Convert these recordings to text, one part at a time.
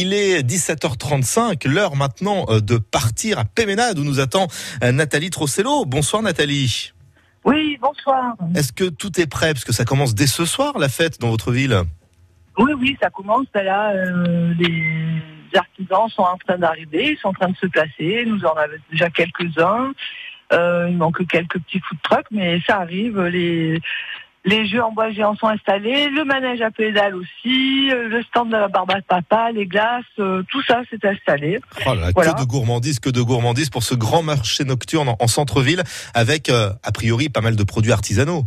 Il est 17h35, l'heure maintenant euh, de partir à Péménade où nous attend euh, Nathalie Trossello. Bonsoir Nathalie. Oui, bonsoir. Est-ce que tout est prêt? Parce que ça commence dès ce soir la fête dans votre ville. Oui, oui, ça commence. Là, euh, les artisans sont en train d'arriver, ils sont en train de se placer. Nous en avons déjà quelques-uns. Euh, il manque quelques petits food trucks, mais ça arrive. Les, les jeux en bois géants sont installés, le manège à pédales aussi, euh, le stand de la barbe à papa, les glaces, euh, tout ça s'est installé. Oh là là, Voilà. Que de gourmandise, que de gourmandise pour ce grand marché nocturne en, en centre-ville avec euh, a priori pas mal de produits artisanaux.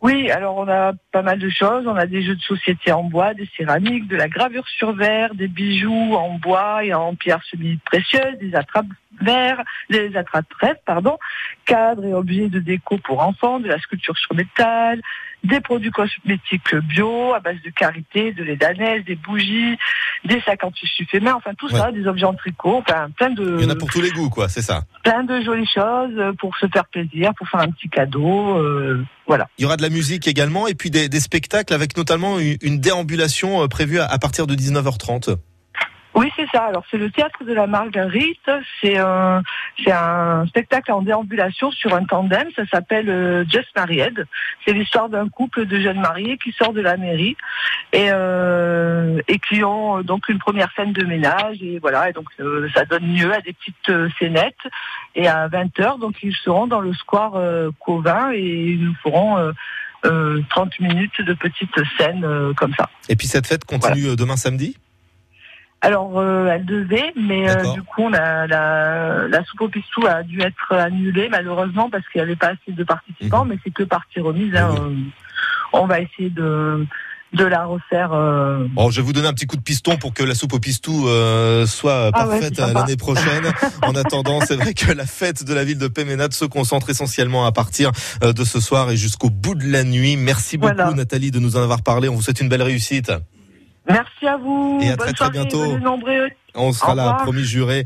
Oui, alors on a pas mal de choses. On a des jeux de société en bois, des céramiques, de la gravure sur verre, des bijoux en bois et en pierres semi-précieuses, des attrapes verres, des attrapes trèfles, pardon, cadres et objets de déco pour enfants, de la sculpture sur métal, des produits cosmétiques bio à base de karité, de lait d'ânesse, des bougies, des sacs en tissu fait main, enfin tout ça, des objets en tricot, enfin plein de Il y en a pour tous les goûts, quoi, c'est ça. plein de jolies choses pour se faire plaisir, pour faire un petit cadeau, euh, Il y aura de la musique également et puis des, spectacles avec notamment une, une déambulation euh, prévue à, à partir de 19h30. C'est ça. Alors, c'est le théâtre de la Marguerite. C'est un, c'est un spectacle en déambulation sur un tandem. Ça s'appelle euh, Just Married. C'est l'histoire d'un couple de jeunes mariés qui sort de la mairie et, euh, et qui ont euh, donc une première scène de ménage. Et voilà. Et donc, euh, ça donne lieu à des petites scénettes. Et à 20h, donc, ils seront dans le square Covin et ils nous feront euh, euh, 30 minutes de petites scènes euh, comme ça. Et puis cette fête continue demain samedi? Alors, euh, elle devait, mais euh, du coup, la, la soupe au pistou a dû être annulée, malheureusement, parce qu'il n'y avait pas assez de participants, mais c'est que partie remise. hein. Mhm. On va essayer de, de la refaire. euh, Bon, je vais vous donner un petit coup de piston pour que la soupe au pistou euh, soit Ah parfaite l'année prochaine. en attendant, c'est vrai que la fête de la ville de Péménade se concentre essentiellement à partir de ce soir et jusqu'au bout de la nuit. Merci beaucoup Voilà. Nathalie de nous en avoir parlé. On vous souhaite une belle réussite. Merci à vous. Et à Bonne très, très soirée, bientôt. On sera là, promis juré.